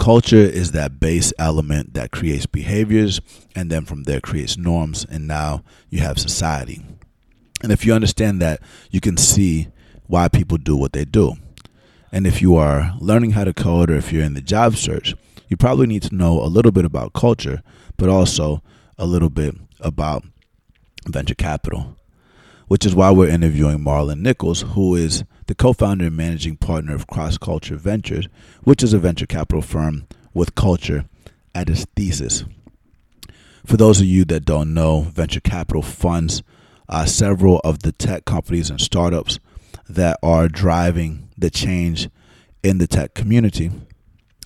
culture is that base element that creates behaviors and then from there creates norms and now you have society. And if you understand that, you can see why people do what they do. And if you are learning how to code or if you're in the job search, you probably need to know a little bit about culture, but also a little bit about venture capital, which is why we're interviewing Marlon Nichols, who is the co founder and managing partner of Cross Culture Ventures, which is a venture capital firm with culture at its thesis. For those of you that don't know, venture capital funds uh, several of the tech companies and startups that are driving the change in the tech community.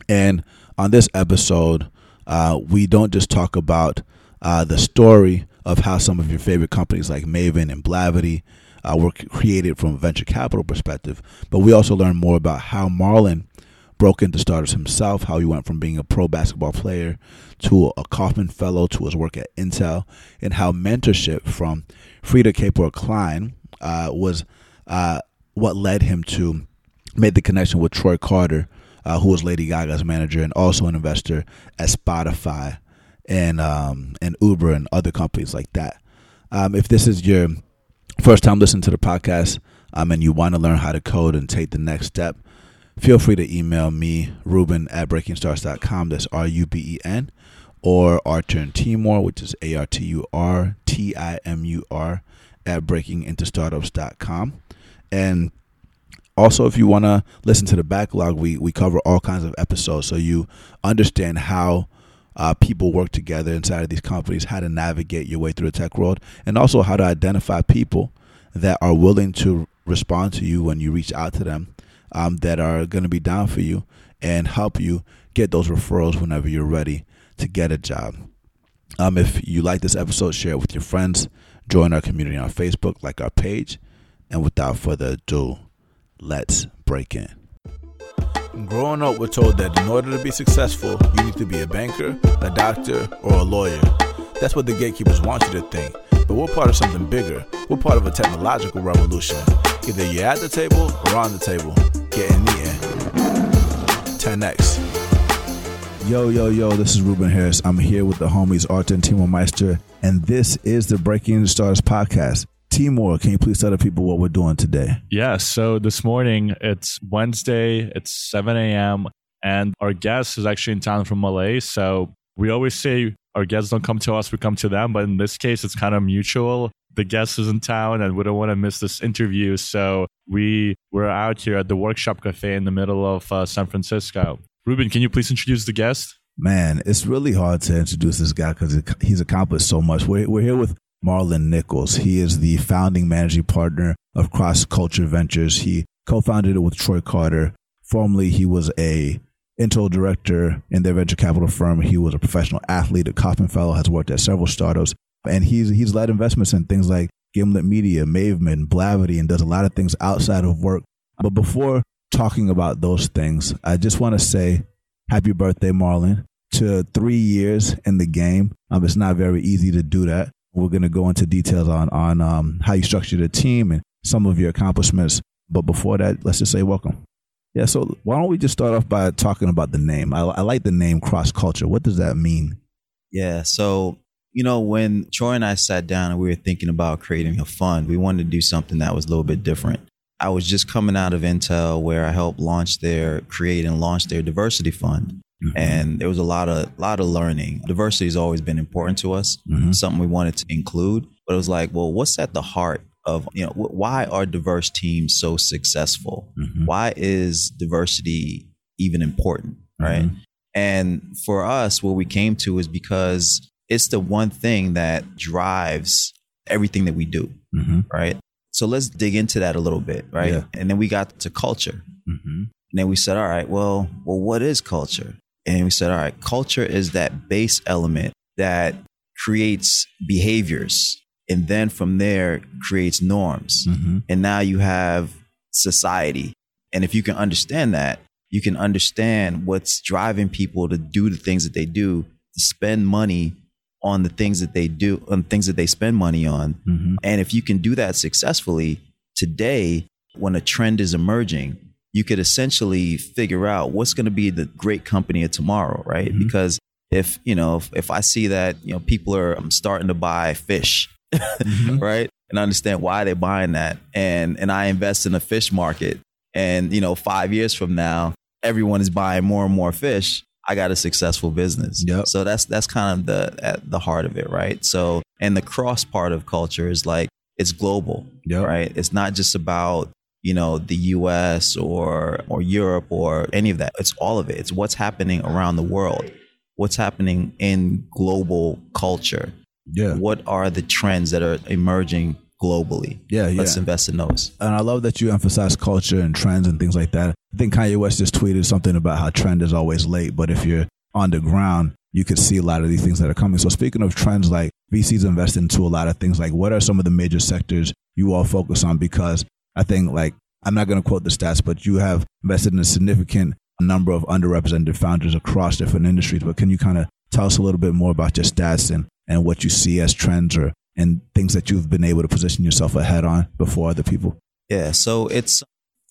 And on this episode, uh, we don't just talk about uh, the story of how some of your favorite companies like Mayvenn and Blavity uh, were created from a venture capital perspective, but we also learn more about how Marlon broke into startups himself, how he went from being a pro basketball player to a Kauffman Fellow to his work at Intel, and how mentorship from Freada Kapor Klein uh, was uh, what led him to make the connection with Troy Carter, uh, who was Lady Gaga's manager and also an investor at Spotify and um, and Uber and other companies like that. Um, if this is your first time listening to the podcast um, and you want to learn how to code and take the next step, feel free to email me, Ruben at breakingstarts.com. That's R U B E N. Or Artur Timur, which is A R T U R T I M U R, at breakingintostartups.com. And also, if you want to listen to the backlog, we, we cover all kinds of episodes so you understand how uh, people work together inside of these companies, how to navigate your way through the tech world, and also how to identify people that are willing to respond to you when you reach out to them, um, that are going to be down for you and help you get those referrals whenever you're ready to get a job. Um, if you like this episode, share it with your friends. Join our community on Facebook, like our page. And without further ado, let's break in. Growing up, we're told that in order to be successful, you need to be a banker, a doctor, or a lawyer. That's what the gatekeepers want you to think. But we're part of something bigger. We're part of a technological revolution. Either you're at the table or on the table. Get in the end. 10x. Yo, yo, yo, this is Ruben Harris. I'm here with the homies Artur and Timur Meyster, and this is the Breaking Into Startups podcast. Timur, can you please tell the people what we're doing today? Yeah, so this morning it's Wednesday, it's 7 a.m., and our guest is actually in town from Malay. So we always say our guests don't come to us, we come to them. But in this case, it's kind of mutual. The guest is in town and we don't want to miss this interview. So we were out here at the Workshop Cafe in the middle of uh, San Francisco. Ruben, can you please introduce the guest? Man, it's really hard to introduce this guy because he's accomplished so much. We're, we're here with Marlon Nichols. He is the founding managing partner of Cross Culture Ventures. He co-founded it with Troy Carter. Formerly, he was a Intel director in their venture capital firm. He was a professional athlete, a Kauffman Fellow, has worked at several startups, and he's he's led investments in things like Gimlet Media, Mayvenn, Blavity, and does a lot of things outside of work. But before talking about those things, I just want to say happy birthday, Marlon, to three years in the game. Um, it's not very easy to do that. We're going to go into details on on um, how you structured the team and some of your accomplishments. But before that, let's just say welcome. Yeah. So why don't we just start off by talking about the name? I, I like the name Cross Culture. What does that mean? Yeah. So you know, when Troy and I sat down and we were thinking about creating a fund, we wanted to do something that was a little bit different. I was just coming out of Intel where I helped launch their create and launch their diversity fund. Mm-hmm. And there was a lot of lot of learning. Diversity has always been important to us, mm-hmm. something we wanted to include. But it was like, well, what's at the heart of you know why are diverse teams so successful? Mm-hmm. Why is diversity even important, right? Mm-hmm. And for us, what we came to is because it's the one thing that drives everything that we do, mm-hmm. right? So let's dig into that a little bit, right? Yeah. And then we got to culture. Mm-hmm. And then we said, all right, well, well, what is culture? And we said, all right, culture is that base element that creates behaviors and then from there creates norms. Mm-hmm. And now you have society. And if you can understand that, you can understand what's driving people to do the things that they do, to spend money on the things that they do, on things that they spend money on. Mm-hmm. And if you can do that successfully today, when a trend is emerging, you could essentially figure out what's going to be the great company of tomorrow, right? Mhm. Because if you know if, if I see that you know people are um, starting to buy fish, Mhm. right, and understand why they're buying that, and and I invest in a fish market, and you know five years from now everyone is buying more and more fish. I got a successful business. Yep. So that's that's kind of the at the heart of it, right? So and the cross part of culture is like it's global, Yep. right? It's not just about you know the U.S. or or Europe or any of that. It's all of it. It's what's happening around the world. What's happening in global culture? Yeah. What are the trends that are emerging globally? Yeah. Yeah. Let's invest in those. and I love that you emphasize culture and trends and things like that. I think Kanye West just tweeted something about how trend is always late, but if you're on the ground, you could see a lot of these things that are coming. So speaking of trends, like VCs invest into a lot of things. Like, what are some of the major sectors you all focus on? Because I think, like, I'm not going to quote the stats, but you have invested in a significant number of underrepresented founders across different industries. But can you kind of tell us a little bit more about your stats and and what you see as trends or and things that you've been able to position yourself ahead on before other people? Yeah, so it's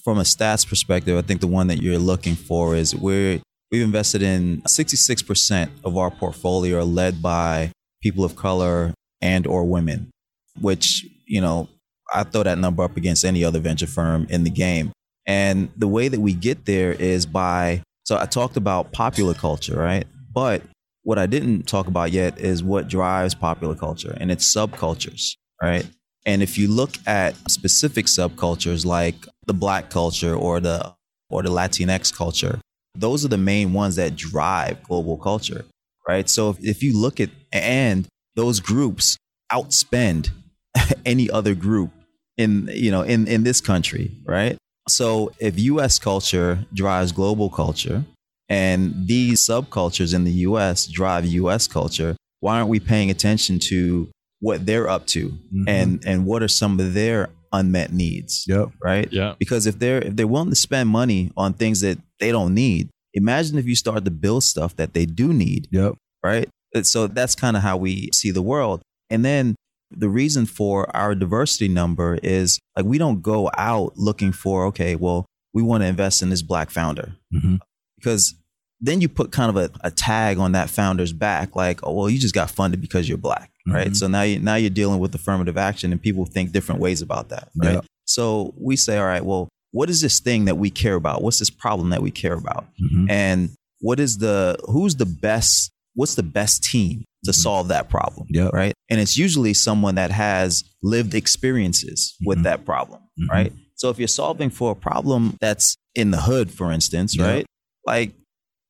from a stats perspective. I think the one that you're looking for is we're we've invested in 66% of our portfolio are led by people of color and or women, which you know I throw that number up against any other venture firm in the game. And the way that we get there is by so I talked about popular culture, right? But what I didn't talk about yet is what drives popular culture and its subcultures, right? And if you look at specific subcultures like the black culture or the or the Latinx culture, those are the main ones that drive global culture, right? So if, if you look at and those groups outspend any other group in you know in in this country, right? So if US culture drives global culture and these subcultures in the US drive US culture, why aren't we paying attention to what they're up to Mhm. and and what are some of their unmet needs, Yep. right? Yeah. Because if they're if they're willing to spend money on things that they don't need, imagine if you start to build stuff that they do need, Yep. right? So that's kind of how we see the world. And then the reason for our diversity number is like we don't go out looking for okay, well, we want to invest in this black founder. Hmm because then you put kind of a, a tag on that founder's back like oh well you just got funded because you're black right? Mhm. so now you now you're dealing with affirmative action and people think different ways about that right? Yeah. so we say all right well what is this thing that we care about? What's this problem that we care about? Hmm and what is the who's the best what's the best team to Mhm. solve that problem Yep. right and it's usually someone that has lived experiences with Mhm. that problem Mhm. right so if you're solving for a problem that's in the hood for instance Yep. right like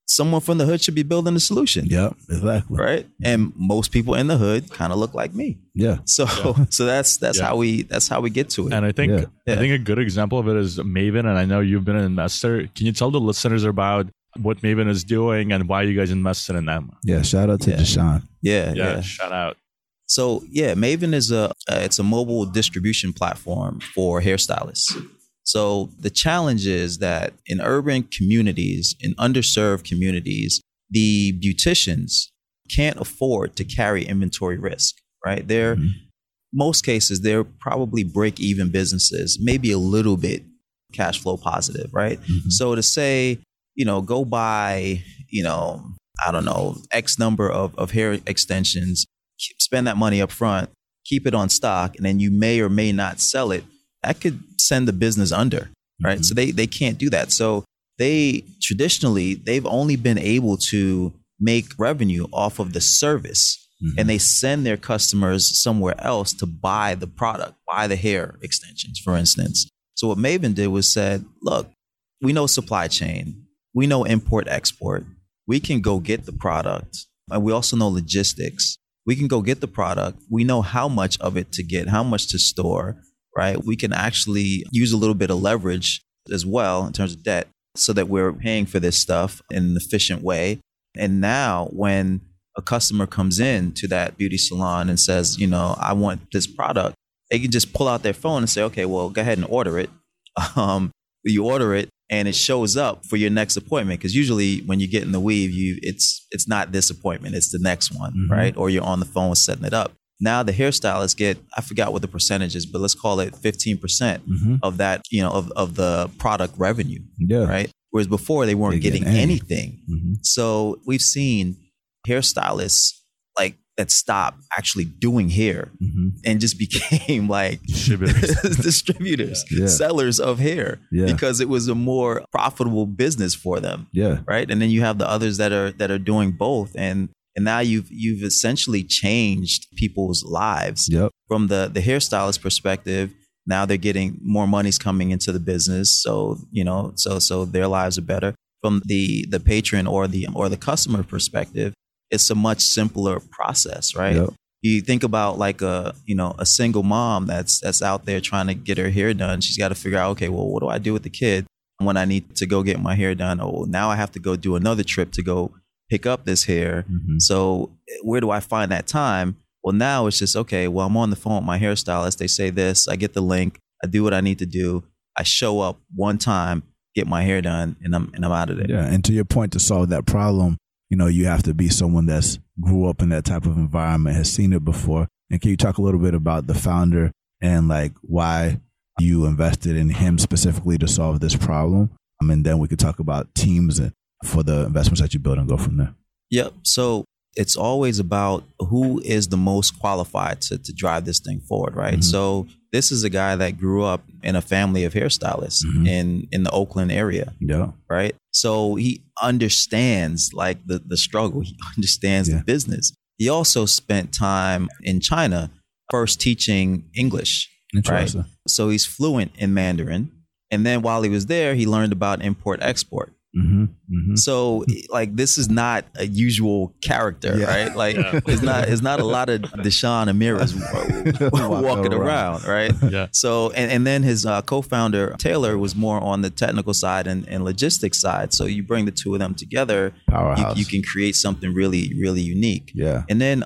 someone from the hood should be building the solution Yeah, Exactly. right and most people in the hood kind of look like me Yeah. so so that's that's Yeah. how we that's how we get to it And I think Yeah. Yeah. I think a good example of it is Mayvenn, and I know you've been an investor. Can you tell the listeners about what Mayvenn is doing and why you guys invested in them? Yeah. Shout out to Yeah. Diishan. yeah Yeah, yeah shout out. So yeah, Mayvenn is a uh, it's a mobile distribution platform for hairstylists. So the challenge is that in urban communities, in underserved communities, the beauticians can't afford to carry inventory risk. Right? They're Mhm. most cases they're probably break even businesses, maybe a little bit cash flow positive. Right? Mhm. So to say, you know, go buy, you know, I don't know, X number of, of hair extensions, spend that money up front, keep it on stock, and then you may or may not sell it, that could send the business under, right? Mhm. So they, they can't do that. So they traditionally, they've only been able to make revenue off of the service Mhm. and they send their customers somewhere else to buy the product, buy the hair extensions, for instance. So what Mayvenn did was said, look, we know supply chain, we know import export, we can go get the product, and we also know logistics. We can go get the product. We know how much of it to get, how much to store, right? We can actually use a little bit of leverage as well in terms of debt so that we're paying for this stuff in an efficient way. And now when a customer comes in to that beauty salon and says, you know, I want this product, they can just pull out their phone and say, okay, well, go ahead and order it. Um, you order it and it shows up for your next appointment because usually when you get in the weave, you it's it's not this appointment, it's the next one, Mhm. right? Or you're on the phone setting it up. Now the hairstylists get I forgot what the percentage is, but let's call it 15% Mm-hmm. of that, you know, of, of the product revenue, Yeah. right? Whereas before they weren't They get getting anything. Mm-hmm. So we've seen hairstylists like that stop actually doing hair Mm-hmm. and just became like Distributors. distributors, Yeah. sellers of hair Yeah. because it was a more profitable business for them, Yeah. right? And then you have the others that are that are doing both and and now you've you've essentially changed people's lives Yep. from the the hairstylist perspective now they're getting more money's coming into the business so you know so so their lives are better from the the patron or the or the customer perspective it's a much simpler process right Yep. you think about like a you know a single mom that's that's out there trying to get her hair done she's got to figure out okay well what do i do with the kid when i need to go get my hair done oh now i have to go do another trip to go pick up this hair Mm-hmm. so where do I find that time? Well, now it's just okay. Well, I'm on the phone with my hairstylist. They say this. I get the link. I do what I need to do. I show up one time, get my hair done, and I'm and I'm out of there. Yeah, and to your point, to solve that problem, you know, you have to be someone that's grew up in that type of environment, has seen it before. And can you talk a little bit about the founder and like why you invested in him specifically to solve this problem? Um, and then we could talk about teams and for the investments that you build and go from there. Yep. So it's always about who is the most qualified to, to drive this thing forward, right? Mhm. So this is a guy that grew up in a family of hairstylists Mhm. in in the Oakland area. Yeah. right? So he understands like the the struggle. He understands Yeah. the business. He also spent time in China first teaching English. Interesting. So he's fluent in Mandarin. And then while he was there, he learned about import export. Mm-hmm. Mm-hmm. So like this is not a usual character, Yeah. right? Like Yeah. it's not it's not a lot of Diishan Imiras walking, around. right? yeah. So, and, and then his uh, co-founder Taylor was more on the technical side and, and logistics side. So you bring the two of them together, you, Powerhouse. you can create something really, really unique. yeah. And then,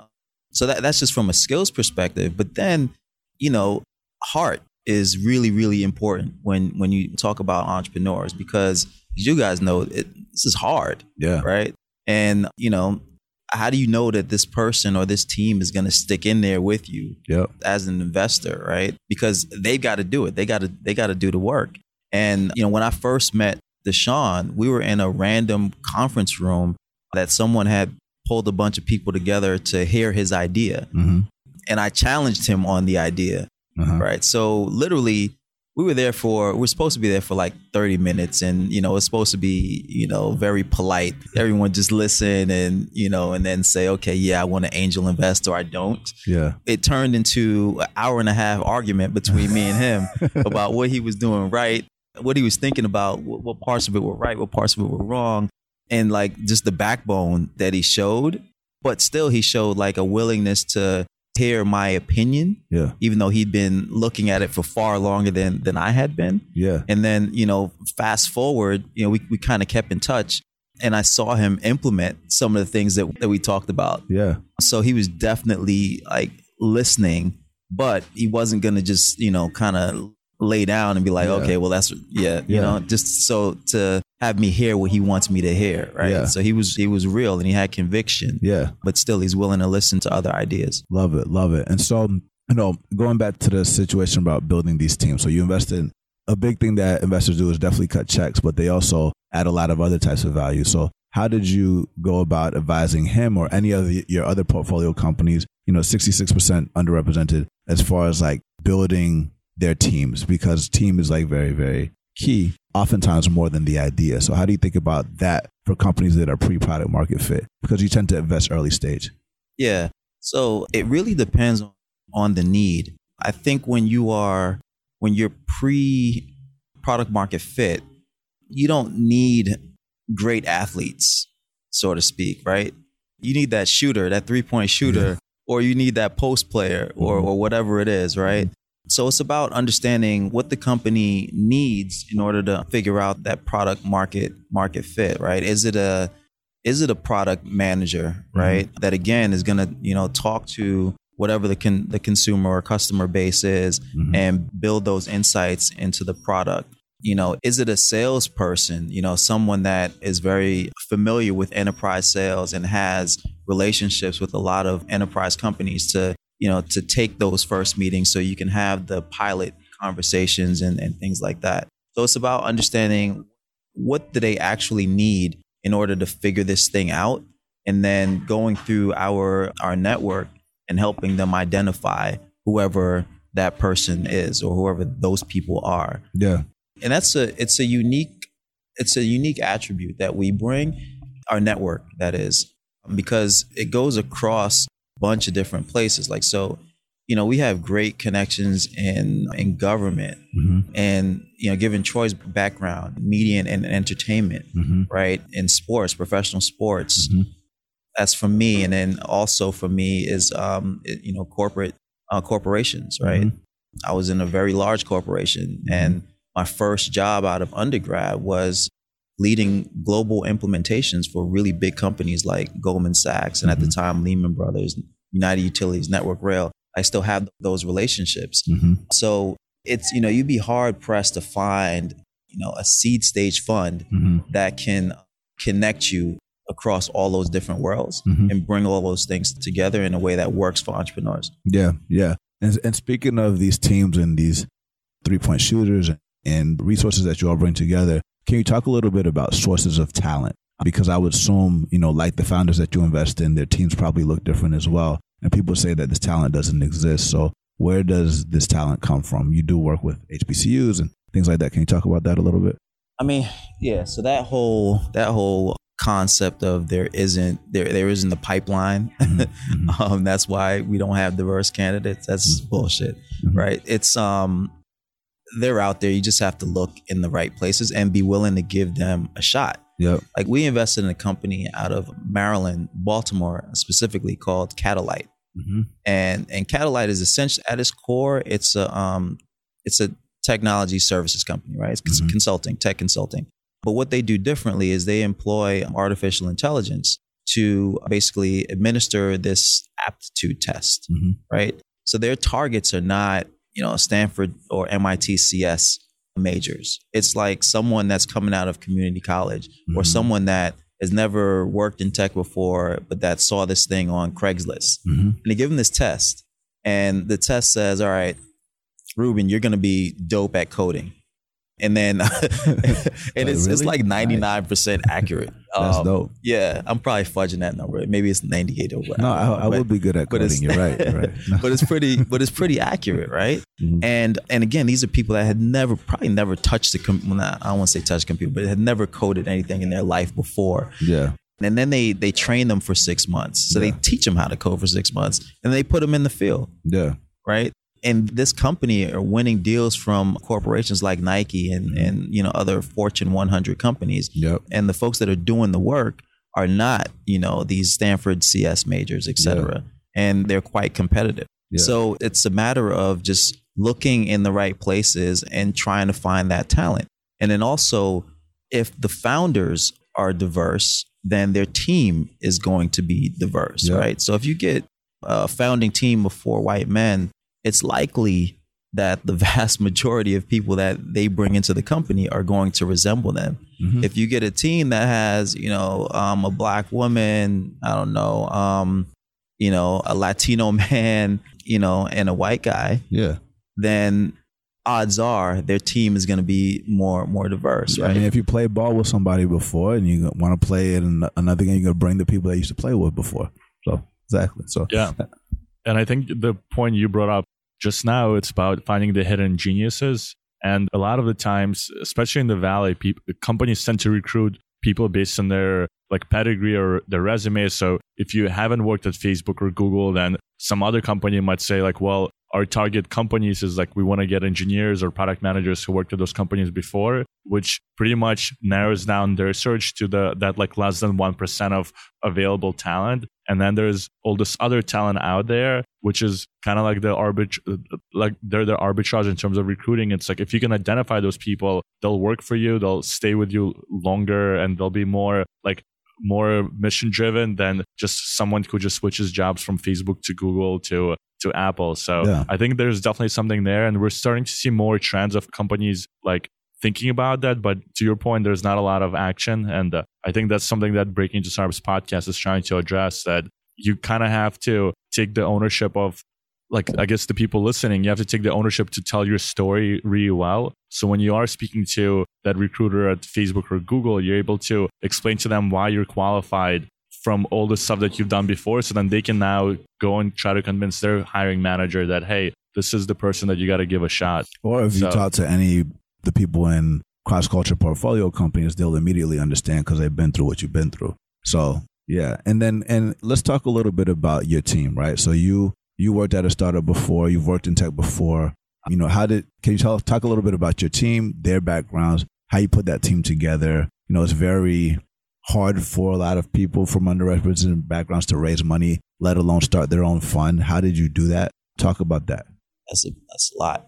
so that that's just from a skills perspective. But then, you know, heart is really, really important when when you talk about entrepreneurs because as you guys know it, this is hard Yeah. right? And you know, how do you know that this person or this team is going to stick in there with you Yep. as an investor, right? Because they've got to do it. They got to they got to do the work. And you know, when I first met Diishan, we were in a random conference room that someone had pulled a bunch of people together to hear his idea, Mm-hmm. and I challenged him on the idea, Uh-huh. right? So literally. We were there for we are supposed to be there for like 30 minutes and you know it's supposed to be you know very polite everyone just listen and you know and then say okay yeah I want an angel investor I don't Yeah. it turned into an hour and a half argument between me and him about what he was doing right, what he was thinking about, what, what parts of it were right, what parts of it were wrong, and like just the backbone that he showed. But still, he showed like a willingness to hear my opinion, Yeah. even though he'd been looking at it for far longer than than I had been. Yeah. And then, you know, fast forward, you know, we, we kind of kept in touch. And I saw him implement some of the things that, that we talked about. Yeah. So he was definitely like listening, but he wasn't going to just, you know, kind of lay down and be like, Yeah. okay, well, that's, yeah, you Yeah. know, just so to have me hear what he wants me to hear. Right. Yeah. So he was, he was real and he had conviction, Yeah. but still he's willing to listen to other ideas. Love it, love it. And so, you know, going back to the situation about building these teams. So you invested in a big thing that investors do is definitely cut checks, but they also add a lot of other types of value. So how did you go about advising him or any of your other portfolio companies? You know, 66% underrepresented as far as like building their teams because team is like very, very key, oftentimes more than the idea. So how do you think about that for companies that are pre-product market fit? Because you tend to invest early stage. Yeah. So it really depends on- the need. I think when you are when you're pre product market fit, you don't need great athletes, so to speak, right? You need that shooter, that three point shooter, or you need that post player or, Mhm. or whatever it is, right? So it's about understanding what the company needs in order to figure out that product market market fit, right? Is it a is it a product manager, right? That again is going to, you know, talk to whatever the con- the consumer or customer base is Mhm. and build those insights into the product. You know, is it a salesperson, you know, someone that is very familiar with enterprise sales and has relationships with a lot of enterprise companies to you know, to take those first meetings so you can have the pilot conversations and, and things like that. So it's about understanding what do they actually need in order to figure this thing out and then going through our our network and helping them identify whoever that person is or whoever those people are. Yeah. And that's a it's a unique it's a unique attribute that we bring our network that is because it goes across bunch of different places like so you know we have great connections in in government Mm-hmm. and you know given troy's background media and, and entertainment Mm-hmm. right in sports professional sports Mhm. that's for me and then also for me is um it- you know corporate uh, corporations right Mhm. i was in a very large corporation and my first job out of undergrad was leading global implementations for really big companies like goldman sachs and at the Mhm. time lehman brothers united utilities network rail i still have those relationships Mm-hmm. so it's you know you'd be hard pressed to find you know a seed stage fund Mm-hmm. that can connect you across all those different worlds Mhm. and bring all those things together in a way that works for entrepreneurs. Yeah, yeah. And and speaking of these teams and these three point shooters and resources that you all bring together, can you talk a little bit about sources of talent? Because I would assume, you know, like the founders that you invest in, their teams probably look different as well. And people say that this talent doesn't exist. So where does this talent come from? You do work with HBCUs and things like that. Can you talk about that a little bit? I mean, yeah. So that whole that whole concept of there isn't there there isn't the pipeline. Mhm. um, that's why we don't have diverse candidates. That's bullshit, Mhm. right? It's um they're out there. You just have to look in the right places and be willing to give them a shot. Yep. Like we invested in a company out of Maryland, Baltimore specifically called Catalyte. Mm-hmm. and and Catalyte is essentially at its core, it's a um, it's a technology services company, right? It's Mhm. consulting, tech consulting. But what they do differently is they employ artificial intelligence to basically administer this aptitude test, Mhm. right? So their targets are not you know Stanford or MIT CS majors. It's like someone that's coming out of community college or Mhm. someone that has never worked in tech before, but that saw this thing on Craigslist Mm-hmm. and they give him this test and the test says all right ruben you're going to be dope at coding and then and it's, it's like 99% accurate That's Um, dope. yeah i'm probably fudging that number maybe it's 98 or whatever No, I, I but, would be good at but coding. You're right. You're right. No. but it's pretty but it's pretty accurate right Mhm. and and again these are people that had never probably never touched the com- well, not, i don't want to say touch computer but had never coded anything in their life before yeah. and then they they train them for six months so Yeah. they teach them how to code for six months and they put them in the field Yeah. right? And this company are winning deals from corporations like Nike and, mm-hmm. and you know other Fortune 100 companies. Yep. And the folks that are doing the work are not you know these Stanford CS majors, et cetera. And they're quite competitive. Yeah. So it's a matter of just looking in the right places and trying to find that talent. And then also, if the founders are diverse, then their team is going to be diverse, Yeah. right? So if you get a founding team of four white men, it's likely that the vast majority of people that they bring into the company are going to resemble them. Mhm. If you get a team that has, you know, um, a black woman, I don't know, um, you know, a Latino man, you know, and a white guy, Yeah. then odds are their team is going to be more more diverse, I right? mean, if you play ball with somebody before and you want to play in another game, you're going to bring the people that you used to play with before. So, exactly. So, Yeah. And I think the point you brought up just now, it's about finding the hidden geniuses. And a lot of the times, especially in the Valley, companies tend to recruit people based on their like pedigree or their resume. So if you haven't worked at Facebook or Google, then some other company might say like, well, our target companies is like we want to get engineers or product managers who worked at those companies before, which pretty much narrows down their search to the that like less than one percent of available talent. And then there's all this other talent out there, which is kind of like the arbit, like they're the arbitrage in terms of recruiting. It's like if you can identify those people, they'll work for you, they'll stay with you longer, and they'll be more like more mission driven than just someone who just switches jobs from Facebook to Google to to Apple. So Yeah. I think there's definitely something there, and we're starting to see more trends of companies like thinking about that. But to your point, there's not a lot of action, and uh, I think that's something that Breaking into Startups podcast is trying to address. That you kind of have to take the ownership of like I guess the people listening, you have to take the ownership to tell your story really well. So when you are speaking to that recruiter at Facebook or Google, you're able to explain to them why you're qualified from all the stuff that you've done before. So then they can now go and try to convince their hiring manager that, hey, this is the person that you got to give a shot. Or if So- you talk to any the people in cross culture portfolio companies, they'll immediately understand because they've been through what you've been through. So yeah, and then and let's talk a little bit about your team, right? So you you worked at a startup before, you've worked in tech before. You know, how did can you tell talk a little bit about your team, their backgrounds, how you put that team together? You know, it's very hard for a lot of people from underrepresented backgrounds to raise money, let alone start their own fund. How did you do that? Talk about that. That's a that's a lot.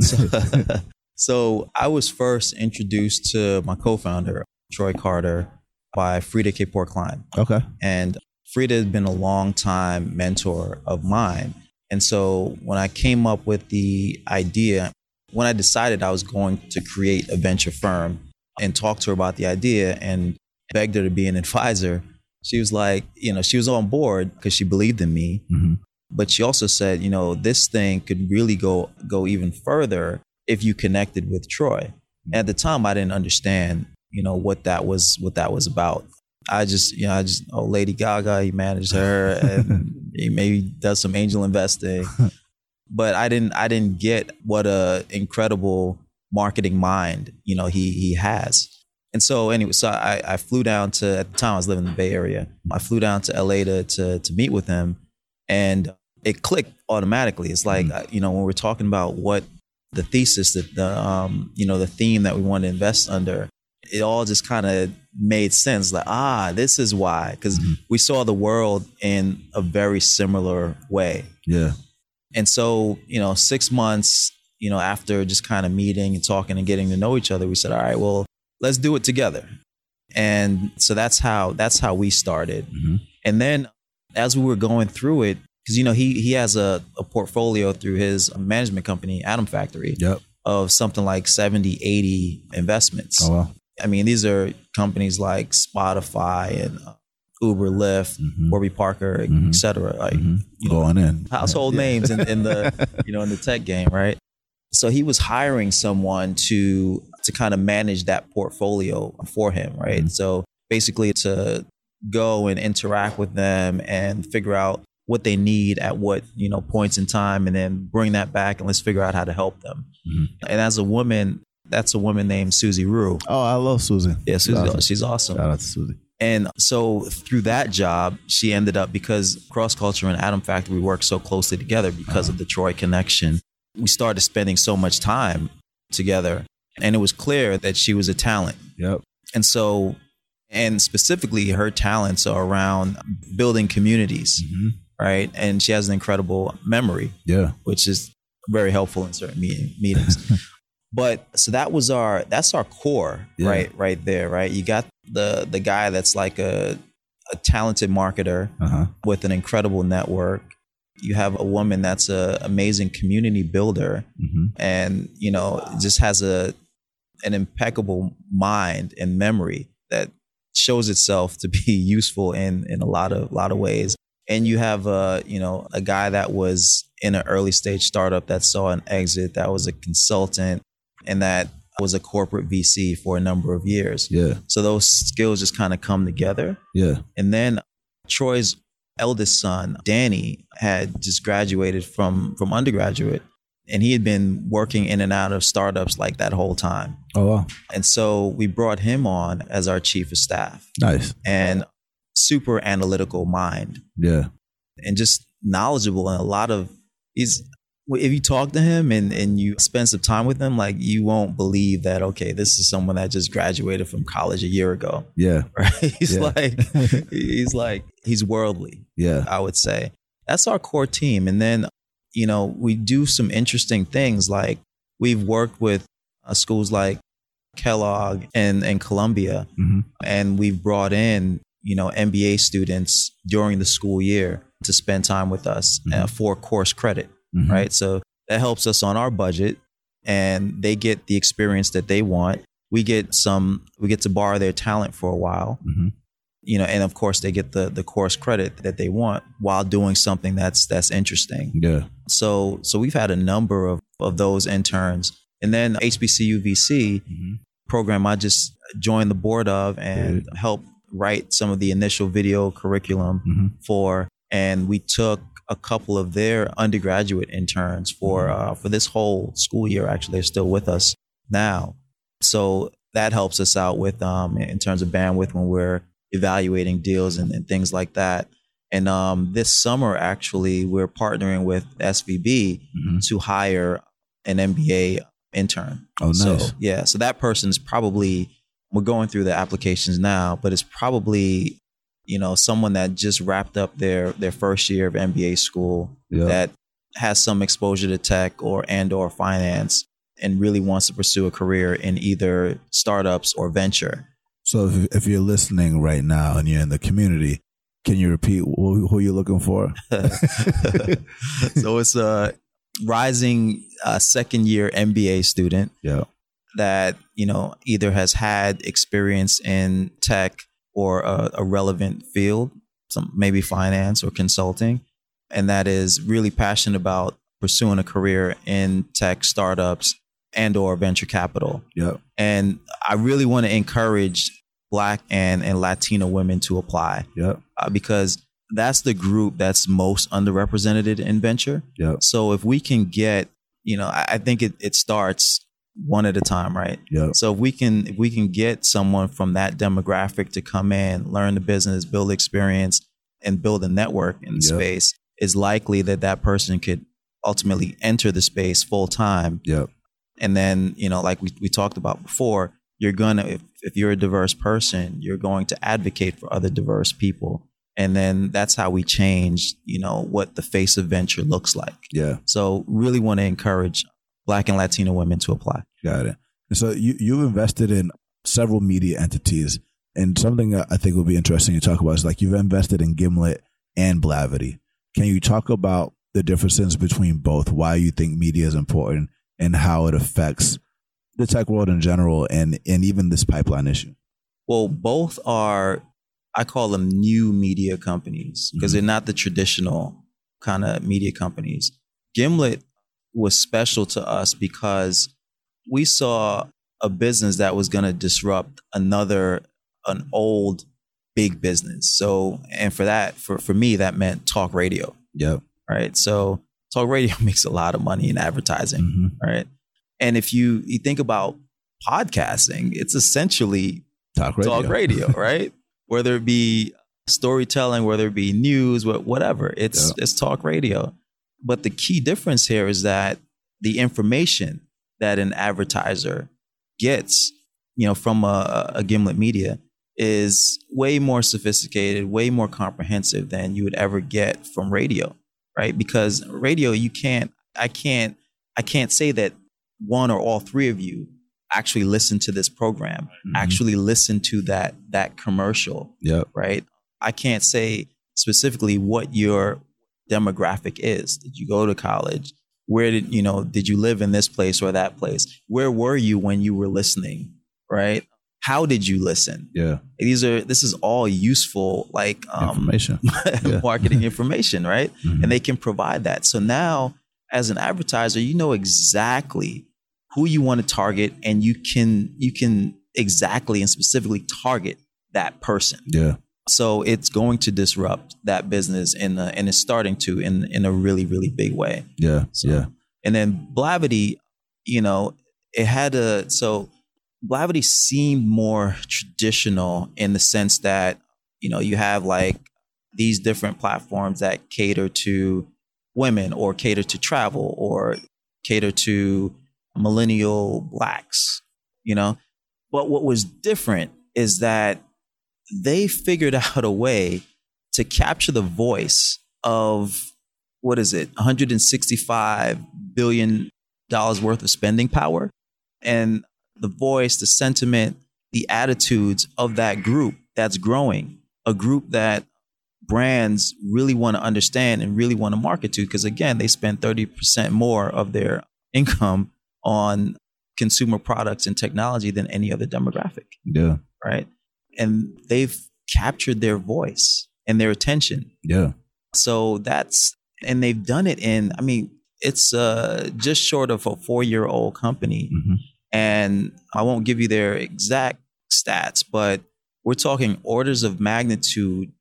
So, so I was first introduced to my co-founder Troy Carter by Freada K. Klein. Okay. And Freada had been a long time mentor of mine. And so when I came up with the idea, when I decided I was going to create a venture firm and talk to her about the idea and begged her to be an advisor, she was like, you know, she was on board because she believed in me. hmm But she also said, you know, this thing could really go go even further if you connected with Troy. And at the time I didn't understand, you know, what that was what that was about. I just, you know, I just, oh, Lady Gaga, he managed her, and he maybe does some angel investing, but I didn't, I didn't get what a incredible marketing mind, you know, he he has. And so, anyway, so I, I flew down to at the time I was living in the Bay Area. I flew down to LA to to, to meet with him, and it clicked automatically. It's like uh, you know when we're talking about what the thesis that the um you know the theme that we want to invest under it all just kind of made sense. Like ah this is why. Because Mhm. we saw the world in a very similar way. Yeah. and so you know six months you know after just kind of meeting and talking and getting to know each other we said all right well let's do it together. And so that's how that's how we started. Hmm and then as we were going through it, because you know he he has a, a portfolio through his management company, Atom Factory, Yep. of something like 70, 80 investments. Oh well. I mean, these are companies like Spotify and uh, Uber, Lyft, Mhm. Warby Parker, Mhm. et cetera. Like Mhm. you know, Going in. household Yeah. names in, in the you know in the tech game, right? So he was hiring someone to to kind of manage that portfolio for him, right? Mhm. So basically to go and interact with them and figure out what they need at what you know points in time, and then bring that back and let's figure out how to help them. Mhm. And as a woman, that's a woman named Suzy Ryoo. Oh, I love Susan. Yeah, Suzy, Awesome. she's awesome. Shout out to Suzy. And so through that job, she ended up because Cross Culture and Atom Factory work so closely together because of the Troy connection. We started spending so much time together, and it was clear that she was a talent. Yep. And so, and specifically, her talents are around building communities, hmm right? And she has an incredible memory Yeah. which is very helpful in certain meeting, meetings. but so that was our that's our core, Yeah. right? Right there, right? You got the the guy that's like a a talented marketer Uh huh. with an incredible network. You have a woman that's an amazing community builder hmm and you know just has a an impeccable mind and memory that shows itself to be useful in in a lot of lot of ways and you have a you know a guy that was in an early stage startup that saw an exit that was a consultant and that was a corporate VC for a number of years Yeah. so those skills just kind of come together Yeah. and then Troy's eldest son, Danny, had just graduated from from undergraduate and he had been working in and out of startups like that whole time. Oh wow. And so we brought him on as our chief of staff Nice. and super analytical mind Yeah. and just knowledgeable and a lot of he's if you talk to him and, and you spend some time with him, like you won't believe that, okay, this is someone that just graduated from college a year ago. Yeah. Right? He's Yeah. like he's like he's worldly. Yeah. I would say. That's our core team. And then, you know, we do some interesting things like we've worked with uh, schools like Kellogg and, and Columbia, hmm and we've brought in, you know, MBA students during the school year to spend time with us uh, Mhm. for course credit, hmm right? So that helps us on our budget and they get the experience that they want. We get some, we get to borrow their talent for a while hmm you know, and of course they get the the course credit that they want while doing something that's that's interesting. Yeah. So so we've had a number of of those interns, and then HBCU VC Mm-hmm. program I just joined the board of and helped write some of the initial video curriculum Mm-hmm. for, and we took a couple of their undergraduate interns for uh, for this whole school year. Actually, they're still with us now, so that helps us out with um, in terms of bandwidth when we're evaluating deals and, and things like that. And um, this summer, actually, we're partnering with SVB Mm-hmm. to hire an MBA intern. Oh, nice. So, yeah, so that person's probably we're going through the applications now, but it's probably you know someone that just wrapped up their their first year of MBA school yeah. that has some exposure to tech or and or finance and really wants to pursue a career in either startups or venture. so if, if you're listening right now and you're in the community, can you repeat who, who you're looking for? so it's a rising uh, second year MBA student Yeah. That you know either has had experience in tech or a, a relevant field, some maybe finance or consulting, and that is really passionate about pursuing a career in tech startups and or venture capital. Yeah. And I really want to encourage Black and and Latino women to apply Yeah. uh, because that's the group that's most underrepresented in venture. Yeah. So if we can get, you know, I, I think it, it starts one at a time, right? Yeah. So if we can if we can get someone from that demographic to come in, learn the business, build experience, and build a network in the space, is likely that that person could ultimately enter the space full time. Yeah. And then, you know, like we, we talked about before, you're gonna if, if you're a diverse person, you're going to advocate for other diverse people. And then that's how we change, you know, what the face of venture looks like. Yeah. So really want to encourage black and Latino women to apply. Got it. And so you you've invested in several media entities, and something I think would be interesting to talk about is like you've invested in Gimlet and Blavity. Can you talk about the differences between both? Why you think media is important, and how it affects the tech world in general, and and even this pipeline issue? Well, both are, I call them new media companies because Mhm. they're not the traditional kind of media companies. Gimlet was special to us because we saw a business that was going to disrupt another, an old big business. So, and for that, for, for me, that meant talk radio, Yep. right? So, talk radio makes a lot of money in advertising hmm right? And if you you think about podcasting, it's essentially Talk radio. talk radio, right? Whether it be storytelling, whether it be news, wha- whatever, it's it's talk radio. But the key difference here is that the information that an advertiser gets, you know, from a, a Gimlet Media is way more sophisticated, way more comprehensive than you would ever get from radio, right? Because radio, you can't, I can't, I can't say that one or all three of you actually listen to this program, Mhm. actually listen to that that commercial, Yep. right? I can't say specifically what your demographic is. Did you go to college? Where did you know? Did you live in this place or that place? Where were you when you were listening? Right? How did you listen? Yeah. These are this is all useful like um, Information. Marketing information, right? Mhm. And they can provide that. So now, as an advertiser, you know exactly who you want to target, and you can you can exactly and specifically target that person. yeah. So it's going to disrupt that business, in and it's starting to in in a really really big way. Yeah. So- yeah. And then Blavity, you know, it had a so Blavity seemed more traditional in the sense that you know you have like these different platforms that cater to women or cater to travel or cater to millennial blacks, you know. But what was different is that they figured out a way to capture the voice of what is it 165 billion dollars worth of spending power and the voice the sentiment the attitudes of that group that's growing a group that brands really want to understand and really want to market to because again they spend 30% more of their income on consumer products and technology than any other demographic Yeah. right? And they've captured their voice and their attention. Yeah. So that's and they've done it in. I mean, it's uh, just short of a four year old company, hmm and I won't give you their exact stats, but we're talking orders of magnitude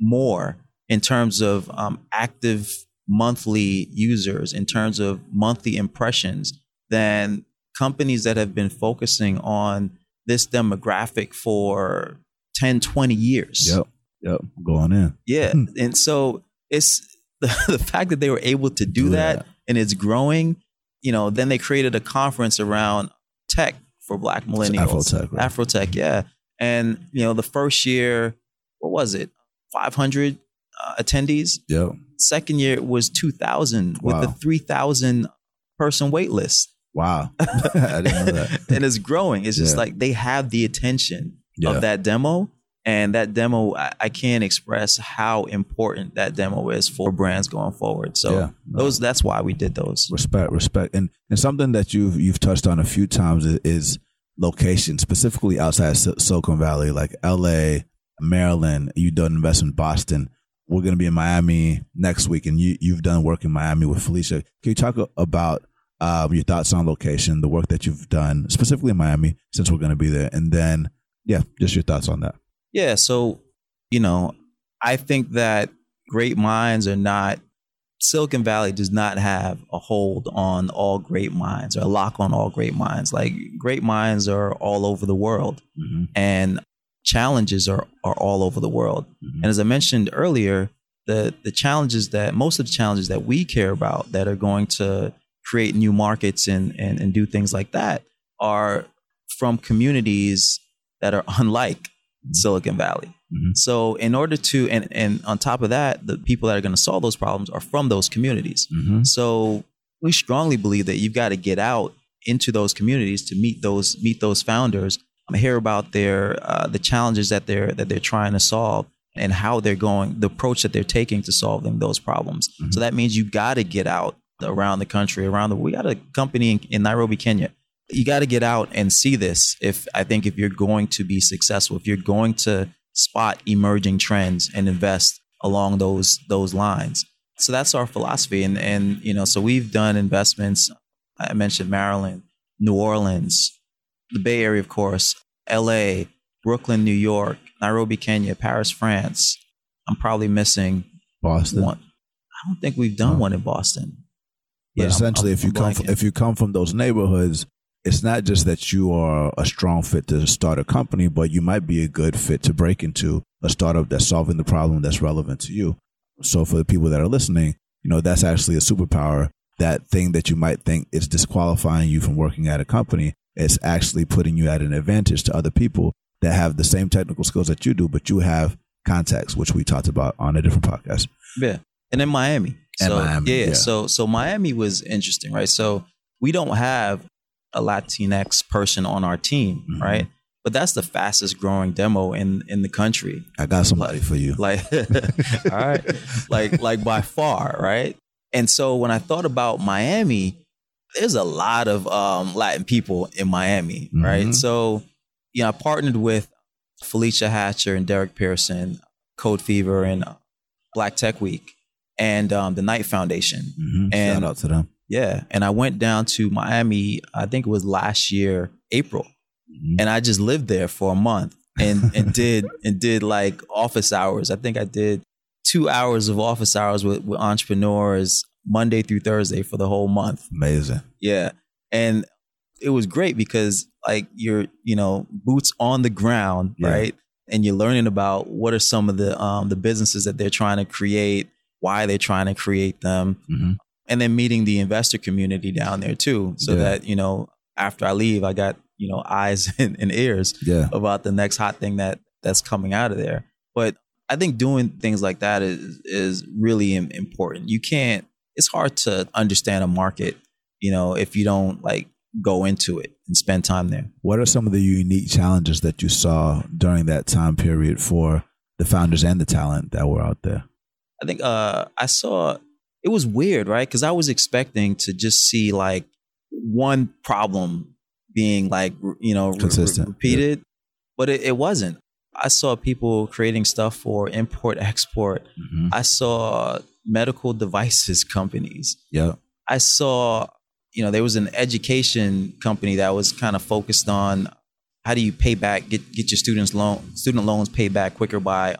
more in terms of um, active monthly users, in terms of monthly impressions, than companies that have been focusing on this demographic for 10, 20 years. Yep. Yep. Going in. Yeah. and so it's the, the fact that they were able to do, Do that, that. and it's growing, you know, then they created a conference around tech for black millennials. Afrotech, right? Afrotech, yeah. And, you know, the first year, what was it? 500 uh, attendees. Yep. Second year it was 2,000 with Wow. a 3,000 person wait list. Wow. I didn't know that. and it's growing. It's just like they have the attention Yeah. of that demo. And that demo, I, I can't express how important that demo is for brands going forward. So Yeah. Those, that's why we did those. respect respect and and something that you've you've touched on a few times is, is location specifically outside Sil- silicon valley like la maryland you've done investment in boston we're going to be in miami next week and you you've done work in miami with felicia can you talk about um, your thoughts on location the work that you've done specifically in miami since we're going to be there and then yeah just your thoughts on that Yeah. So, you know, I think that great minds are not, Silicon Valley does not have a hold on all great minds or a lock on all great minds. Like great minds are all over the world mm-hmm. and challenges are, are all over the world. And as I mentioned earlier, the, the challenges that most of the challenges that we care about that are going to create new markets and, and, and do things like that are from communities that are unlike Silicon Valley. Mhm. So in order to and, and on top of that, the people that are going to solve those problems are from those communities. Mm-hmm. So we strongly believe that you've got to get out into those communities to meet those meet those founders, um, hear about their uh, the challenges that they're that they're trying to solve and how they're going, the approach that they're taking to solving those problems. So that means you've got to get out around the country, around the. World. We got a company in, in Nairobi, Kenya. You got to get out and see this. If I think if you're going to be successful, if you're going to spot emerging trends and invest along those those lines. So that's our philosophy, and and you know, so we've done investments. I mentioned Maryland, New Orleans, the Bay Area, of course, L.A., Brooklyn, New York, Nairobi, Kenya, Paris, France. I'm probably missing boston one. I don't think we've done Oh. one in Boston. But I'm- essentially, I'm- if you I'm come from, if you come from those neighborhoods, it's not just that you are a strong fit to start a company, but you might be a good fit to break into a startup that's solving the problem that's relevant to you. So for the people that are listening, you know that's actually a superpower. That thing that you might think is disqualifying you from working at a company, it's actually putting you at an advantage to other people that have the same technical skills that you do, but you have contacts, which we talked about on a different podcast. Yeah, and in Miami. And so, Miami, yeah, yeah. So so Miami was interesting, right? So we don't have a Latinx person on our team, Mhm. right? But that's the fastest growing demo in in the country. I got somebody for you. Like, all right, like like by far, right? And so when I thought about Miami, there's a lot of um, Latin people in Miami, right? Mhm. So, you know, I partnered with Felicia Hatcher and Derick Pearson, Code Fever, and Black Tech Week, and um, the Knight Foundation. Mhm. And- Shout out to them. Yeah, and I went down to Miami. I think it was last year, April, Mhm. and I just lived there for a month and and did and did like office hours. I think I did two hours of office hours with, with entrepreneurs Monday through Thursday for the whole month. Amazing. Yeah, and it was great because like you're you know boots on the ground, Yeah. right? And you're learning about what are some of the um, the businesses that they're trying to create, why they're trying to create them, Mhm. And then meeting the investor community down there too, so Yeah. that you know after I leave, I got you know eyes and, and ears Yeah. about the next hot thing that that's coming out of there. But I think doing things like that is is really important. You can't. It's hard to understand a market, you know, if you don't like go into it and spend time there. What are some of the unique challenges that you saw during that time period for the founders and the talent that were out there? I think uh, I saw it was weird, right? Because I was expecting to just see like one problem being like you know re- re- Consistent, repeated, but it, it wasn't. I saw people creating stuff for import export. Mm-hmm. I saw medical devices companies. Yeah. I saw, you know, there was an education company that was kind of focused on how do you pay back, get get your students loan student loans paid back quicker by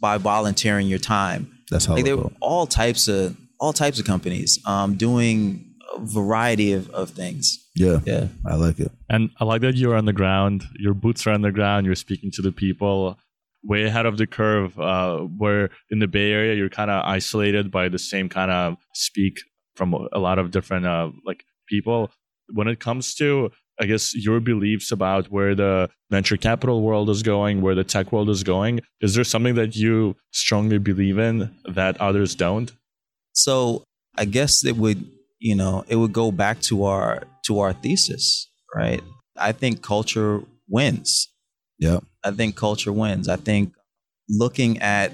by volunteering your time. That's how Like there were all types of all types of companies um, doing a variety of, of things. Yeah. Yeah. I like it. And I like that you're on the ground. Your boots are on the ground. You're speaking to the people way ahead of the curve. Uh, where in the Bay Area, you're kind of isolated by the same kind of speak from a lot of different uh, like people. When it comes to, I guess, your beliefs about where the venture capital world is going, where the tech world is going, is there something that you strongly believe in that others don't? So I guess it would, you know, it would go back to our to our thesis, right? I think culture wins. Yeah. I think culture wins. I think looking at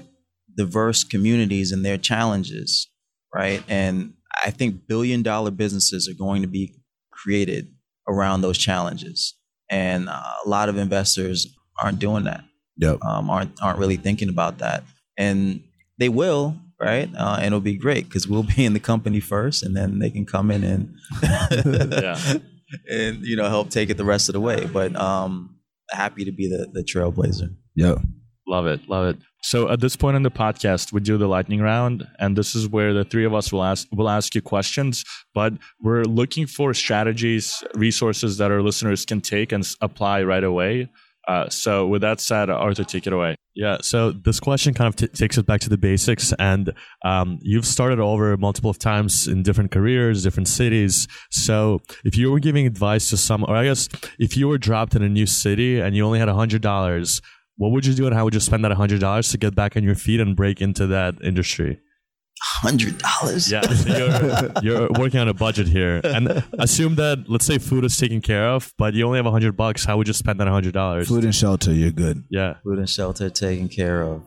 diverse communities and their challenges, right? And I think billion dollar businesses are going to be created around those challenges. And uh, a lot of investors aren't doing that Yep. um, aren't aren't really thinking about that, and they will, right? Uh, and it'll be great because we'll be in the company first, and then they can come in and Yeah. and you know help take it the rest of the way. But um, happy to be the the trailblazer. Yep. Love it, love it. So at this point in the podcast, we do the lightning round, and this is where the three of us will ask will ask you questions. But we're looking for strategies, resources that our listeners can take and apply right away. Uh, so with that said, Artur, take it away. Yeah. So this question kind of t- takes us back to the basics, and um, you've started over multiple times in different careers, different cities. So if you were giving advice to some, or I guess if you were dropped in a new city and you only had hundred dollars, what would you do, and how would you spend that hundred dollars to get back on your feet and break into that industry? Hundred dollars. Yeah, so you're, you're working on a budget here, and assume that let's say food is taken care of, but you only have a hundred bucks. How would you spend that hundred dollars? Food and shelter, you're good. Yeah. food and shelter taken care of.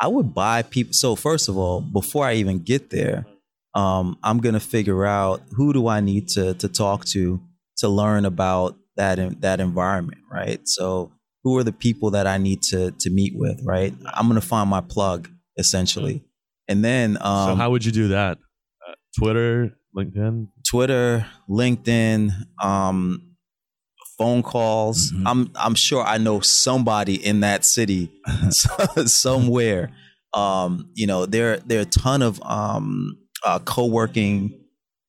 I would buy people. So first of all, before I even get there, um, I'm gonna figure out who do I need to to talk to to learn about that in, that environment, right? So who are the people that I need to to meet with, right? I'm gonna find my plug essentially, and then um, so how would you do that? Uh, Twitter, LinkedIn. Twitter, LinkedIn, um, phone calls. Mhm. I'm I'm sure I know somebody in that city somewhere. Um, you know, there there are a ton of um, uh, co-working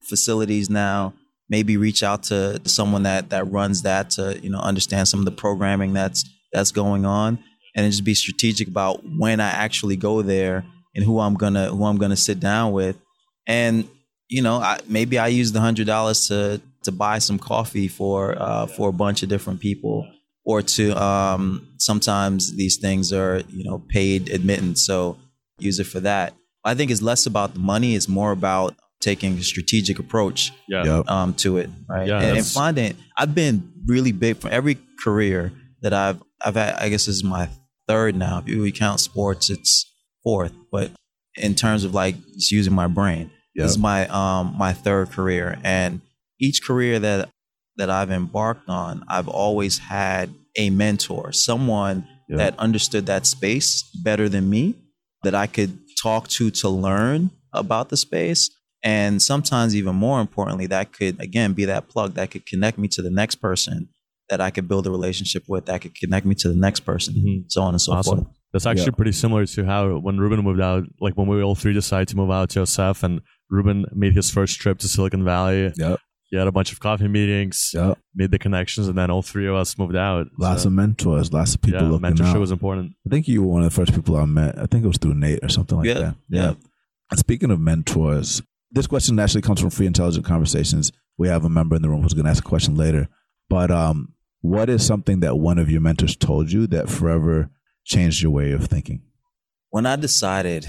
facilities now. Maybe reach out to someone that that runs that to you know understand some of the programming that's that's going on, and just be strategic about when I actually go there and who I'm gonna who I'm gonna sit down with, and you know, I, maybe I use the hundred dollars to to buy some coffee for uh, for a bunch of different people, or to um, sometimes these things are you know paid admittance, so use it for that. I think it's less about the money; it's more about taking a strategic approach Yeah. Um, to it, right? Yeah, and, and finding I've been really big for every career that I've I've had. I guess this is my third now. If you count sports, it's fourth. But in terms of like just using my brain, Yep. this is my um my third career, and each career that that I've embarked on, I've always had a mentor, someone Yep. that understood that space better than me, that I could talk to to learn about the space. And sometimes, even more importantly, that could again be that plug that could connect me to the next person that I could build a relationship with, that could connect me to the next person, Mhm. so on and so Awesome. forth. That's actually Yeah. pretty similar to how when Ruben moved out, like when we all three decided to move out to SF and Ruben made his first trip to Silicon Valley. Yeah. He had a bunch of coffee meetings, Yep. made the connections, and then all three of us moved out. Lots So, of mentors, lots of people yeah, looking mentorship out. was important. I think you were one of the first people I met. I think it was through Nate or something like Yeah, that. yeah. And speaking of mentors, this question actually comes from Free Intelligent Conversations. We have a member in the room who's going to ask a question later. But um, what is something that one of your mentors told you that forever changed your way of thinking? when I decided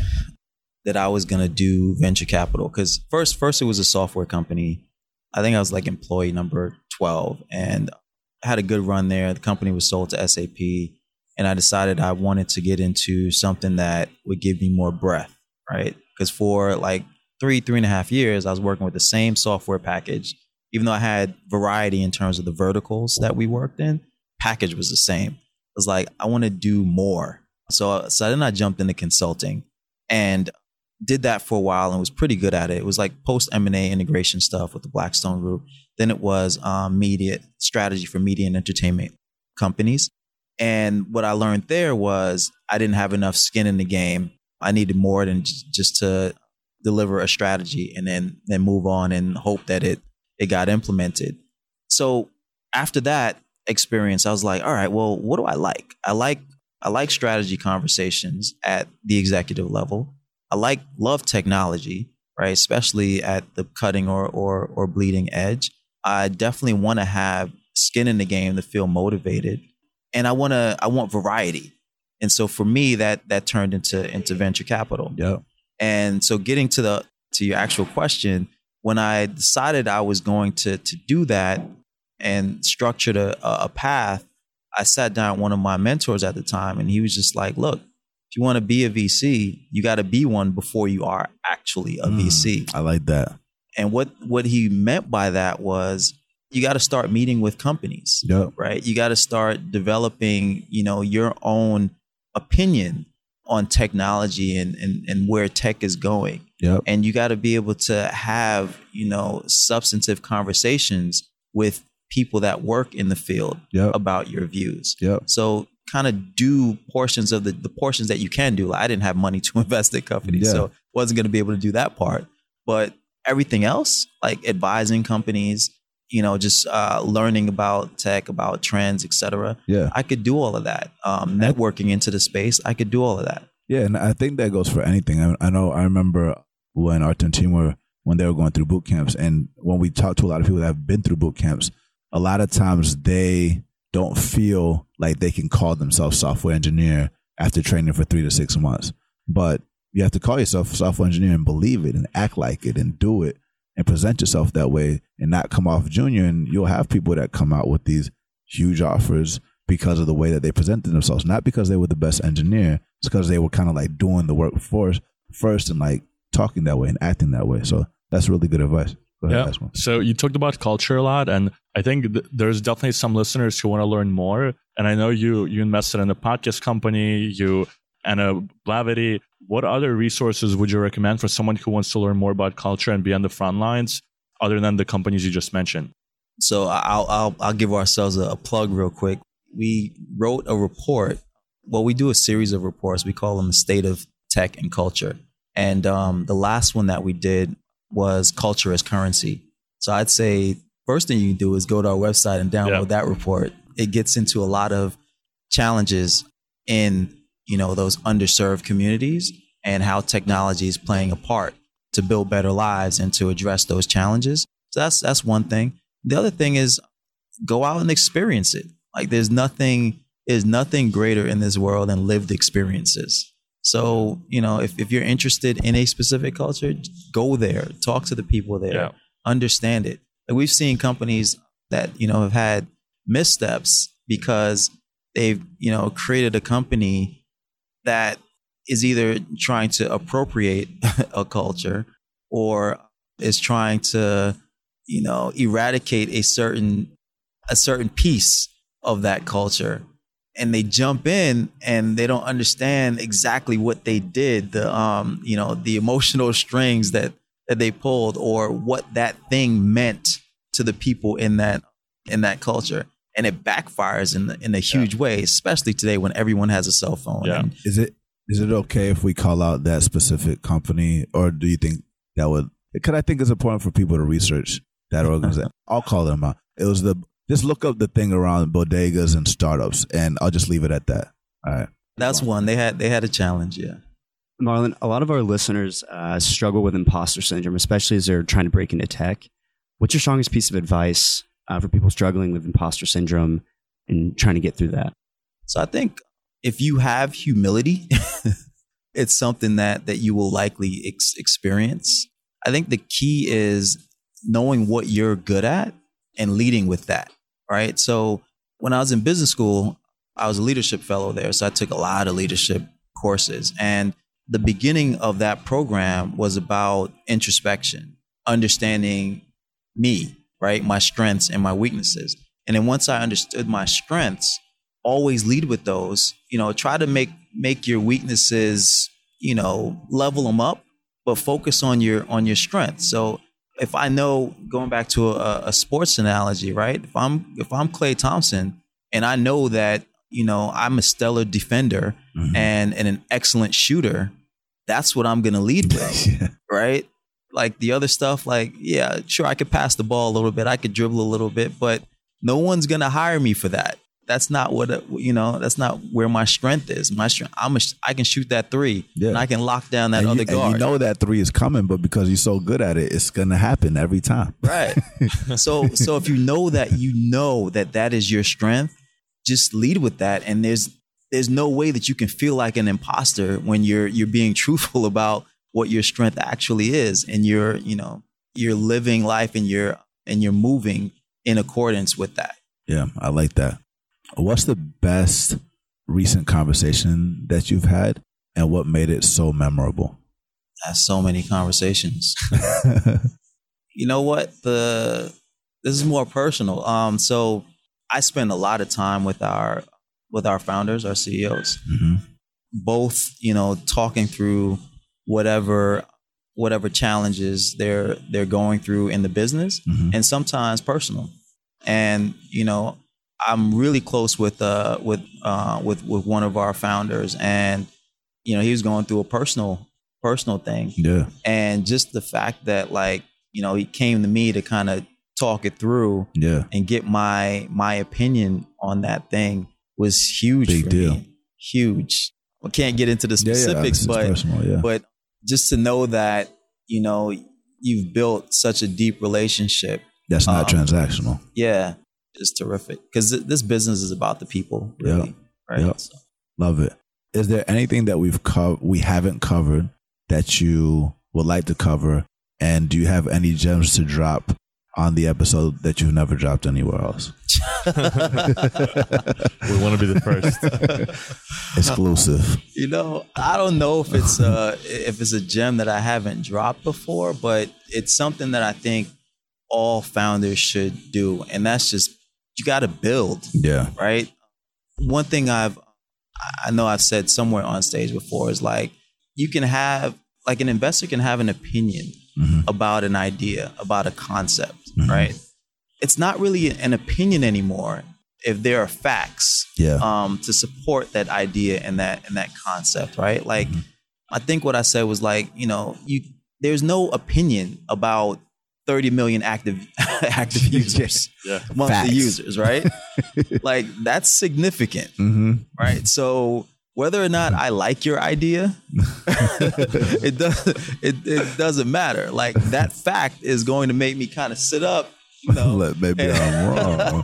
that I was gonna do venture capital, because first first it was a software company. I think I was like employee number twelve, and I had a good run there. The company was sold to SAP, and I decided I wanted to get into something that would give me more breath, right? Because for like three three and a half years, I was working with the same software package, even though I had variety in terms of the verticals that we worked in. Package was the same. Was like, I want to do more. So, so then I jumped into consulting and did that for a while and was pretty good at it. It was like post M&A integration stuff with the Blackstone Group. Then it was um, media strategy for media and entertainment companies. And what I learned there was I didn't have enough skin in the game. I needed more than just to deliver a strategy and then then move on and hope that it it got implemented. So after that experience, I was like, all right, well, what do I like? I like I like strategy conversations at the executive level. I like love technology, right? Especially at the cutting or or, or bleeding edge. I definitely want to have skin in the game to feel motivated, and I want to I want variety. And so for me, that that turned into into venture capital. Yeah. And so getting to the to your actual question, when I decided I was going to to do that and structured a, a path, I sat down with one of my mentors at the time, and he was just like, "Look, if you want to be a VC, you got to be one before you are actually a mm, VC." I like that. And what what he meant by that was you got to start meeting with companies, yep. right? You got to start developing, you know, your own opinion on technology and, and, and where tech is going. Yep. And you got to be able to have, you know, substantive conversations with people that work in the field yep. about your views. Yep. So kind of do portions of the, the portions that you can do. Like I didn't have money to invest in companies, yeah. so wasn't going to be able to do that part. But everything else, like advising companies, you know, just uh, learning about tech, about trends, etc. Yeah, I could do all of that. Um, networking into the space, I could do all of that. Yeah, and I think that goes for anything. I, I know. I remember when our team were when they were going through boot camps, and when we talked to a lot of people that have been through boot camps, a lot of times they don't feel like they can call themselves software engineer after training for three to six months. But you have to call yourself a software engineer and believe it and act like it and do it and present yourself that way and not come off junior. And you'll have people that come out with these huge offers because of the way that they presented themselves, not because they were the best engineer, it's because they were kind of like doing the work first, first and like talking that way and acting that way. So that's really good advice. Yeah. So you talked about culture a lot, and I think th- there's definitely some listeners who want to learn more. And I know you you invested in a podcast company, you and a Blavity. What other resources would you recommend for someone who wants to learn more about culture and be on the front lines, other than the companies you just mentioned? So I'll I'll, I'll give ourselves a, a plug real quick. We wrote a report. Well, we do a series of reports. We call them the state of tech and culture. And um, the last one that we did was culture as currency. So I'd say first thing you can do is go to our website and download that report. It gets into a lot of challenges in you know those underserved communities and how technology is playing a part to build better lives and to address those challenges. So that's that's one thing. The other thing is go out and experience it. Like there's nothing there's nothing greater in this world than lived experiences. So, you know, if, if you're interested in a specific culture, go there, talk to the people there, yeah. understand it. And we've seen companies that, you know, have had missteps because they've, you know, created a company that is either trying to appropriate a culture or is trying to, you know, eradicate a certain a certain piece of that culture and they jump in and they don't understand exactly what they did the um you know the emotional strings that that they pulled or what that thing meant to the people in that in that culture and it backfires in in a huge yeah. way especially today when everyone has a cell phone yeah. And, is it is it okay if we call out that specific company or do you think that would because I think it's important for people to research that organization. I'll call them out. It was the just look up the thing around bodegas and startups, and I'll just leave it at that. All right. That's one. They had they had a challenge, yeah. Marlon, a lot of our listeners uh, struggle with imposter syndrome, especially as they're trying to break into tech. What's your strongest piece of advice uh, for people struggling with imposter syndrome and trying to get through that? So I think if you have humility, it's something that that you will likely ex- experience. I think the key is knowing what you're good at and leading with that right? So when I was in business school, I was a leadership fellow there. So I took a lot of leadership courses. And the beginning of that program was about introspection, understanding me, right? My strengths and my weaknesses. And then once I understood my strengths, always lead with those. You know, try to make make your weaknesses, you know, level them up, but focus on your on your strengths. So if I know going back to a, a sports analogy, right? If I'm if I'm Klay Thompson and I know that you know I'm a stellar defender Mhm. and and an excellent shooter, that's what I'm gonna lead with, yeah. right? Like the other stuff, like yeah, sure I could pass the ball a little bit, I could dribble a little bit, but no one's gonna hire me for that. That's not what you know. That's not where my strength is. My strength, I'm a, I can shoot that three, Yeah. and I can lock down that and, other you, guard. and you know that three is coming, but because you're so good at it, it's gonna happen every time. Right. so so if you know that you know that that is your strength, just lead with that and there's there's no way that you can feel like an imposter when you're you're being truthful about what your strength actually is and you're, you know, you're living life and you're and you're moving in accordance with that. Yeah, I like that. What's the best recent conversation that you've had, and what made it so memorable? That's so many conversations. you know what? The this is more personal. Um so i spend a lot of time with our with our founders our ceos hmm both you know talking through whatever whatever challenges they're they're going through in the business hmm and sometimes personal. And you know i'm really close with uh with uh with with one of our founders and you know he was going through a personal personal thing Yeah, and just the fact that like you know he came to me to kind of talk it through yeah, and get my my opinion on that thing was huge Big for deal. me huge i can't get into the yeah, yeah. specifics but personal. Yeah, but just to know that you know you've built such a deep relationship that's not um, transactional. yeah is terrific because this business is about the people really right Yeah. So- Love it. Is there anything that we've co- we haven't covered that you would like to cover? And do you have any gems to drop on the episode that you've never dropped anywhere else? We want to be the first. Exclusive. You know, I don't know if it's uh if it's a gem that I haven't dropped before, but it's something that I think all founders should do, and that's just you got to build, Yeah. right? One thing I've I know I've said somewhere on stage before is like you can have like an investor can have an opinion Mhm. about an idea, about a concept, Mhm. right? It's not really an opinion anymore if there are facts Yeah. um, to support that idea and that and that concept, right? Like, I think what I said was like, you know, you there's no opinion about 30 million active active users, Yeah. monthly Facts. users, right? like that's significant, Mm-hmm. right? So whether or not I like your idea, it does it, it doesn't matter. Like that fact is going to make me kind of sit up, you know, Look, maybe I'm wrong.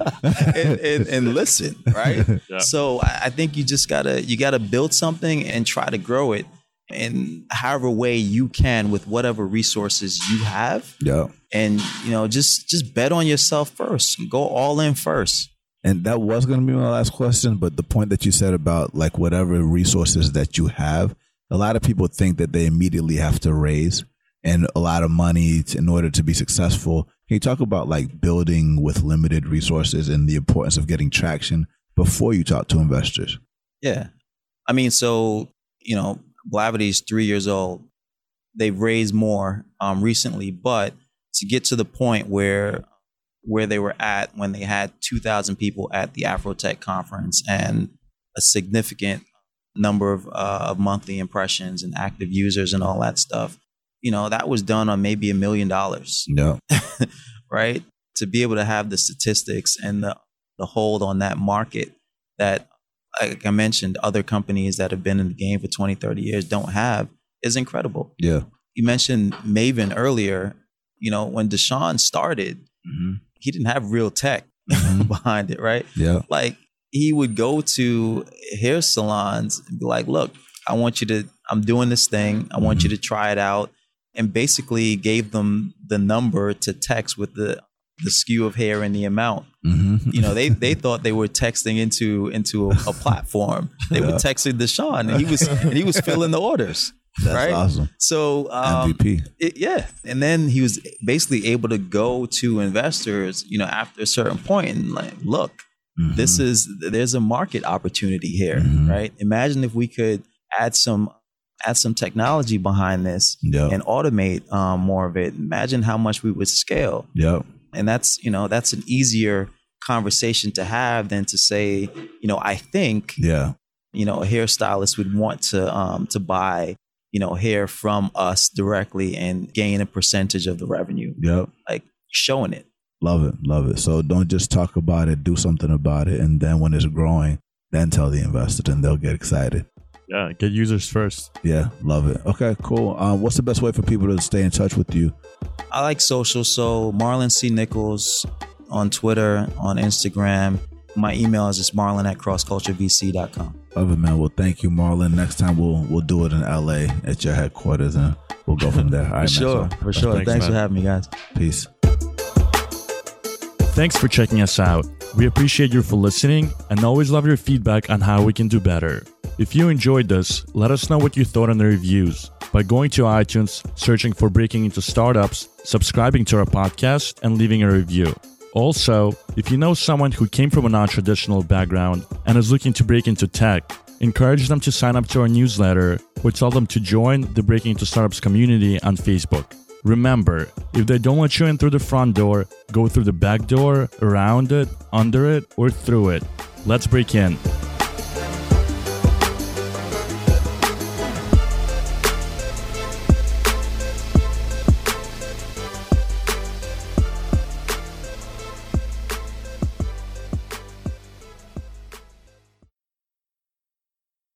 and, and, and listen, right? Yeah. So I I think you just gotta you gotta build something and try to grow it in however way you can with whatever resources you have, yeah. and you know just just bet on yourself first. Go all in first. And that was going to be my last question, but the point that you said about like whatever resources that you have, a lot of people think that they immediately have to raise and a lot of money in order to be successful. Can you talk about like building with limited resources and the importance of getting traction before you talk to investors? Yeah, I mean, so you know, Blavity's three years old. They've raised more um, recently, but to get to the point where where they were at when they had 2,000 people at the Afrotech conference and a significant number of, uh, of monthly impressions and active users and all that stuff. You know, that was done on maybe a million dollars Yeah. right? To be able to have the statistics and the, the hold on that market that, like I mentioned, other companies that have been in the game for 20, 30 years don't have is incredible. Yeah. You mentioned Mayvenn earlier. You know, when Diishan started, Mm-hmm. he didn't have real tech Mhm. behind it, right? Yeah. Like he would go to hair salons and be like, look, I want you to, I'm doing this thing. I want you to try it out. And basically gave them the number to text with the, the SKU of hair and the amount. Mm-hmm. You know, they, they thought they were texting into, into a, a platform. They were Yeah. texting Diishan and he was, and he was filling the orders. That's right? awesome. So, um, MVP. it, yeah, and then he was basically able to go to investors, you know, after a certain point and like, look, Mhm. This is there's a market opportunity here, Mhm. right? Imagine if we could add some add some technology behind this Yep. and automate um, more of it. Imagine how much we would scale, Yep. And that's you know that's an easier conversation to have than to say you know I think Yeah. you know a hairstylist would want to um, to buy you know hair from us directly and gain a percentage of the revenue, Yep. like showing it. Love it. Love it. So don't just talk about it, do something about it. And then when it's growing, then tell the investor and they'll get excited. Yeah, get users first. Yeah. Love it. Okay, cool. Um, what's the best way for people to stay in touch with you? I like social, so Marlon C. Nichols on Twitter, on Instagram. My email is just marlon at crossculturevc.com. Love it, man. Well, thank you, Marlon. Next time we'll we'll do it in LA at your headquarters and we'll go from there. All right, man. For sure, So, for sure. Thanks, Thanks, for having me, guys. Peace. Thanks for checking us out. We appreciate you for listening and always love your feedback on how we can do better. If you enjoyed this, let us know what you thought in the reviews by going to iTunes, searching for Breaking into Startups, subscribing to our podcast, and leaving a review. Also, if you know someone who came from a non traditional background and is looking to break into tech, encourage them to sign up to our newsletter or tell them to join the Breaking into Startups community on Facebook. Remember, if they don't let you in through the front door, go through the back door, around it, under it, or through it. Let's break in.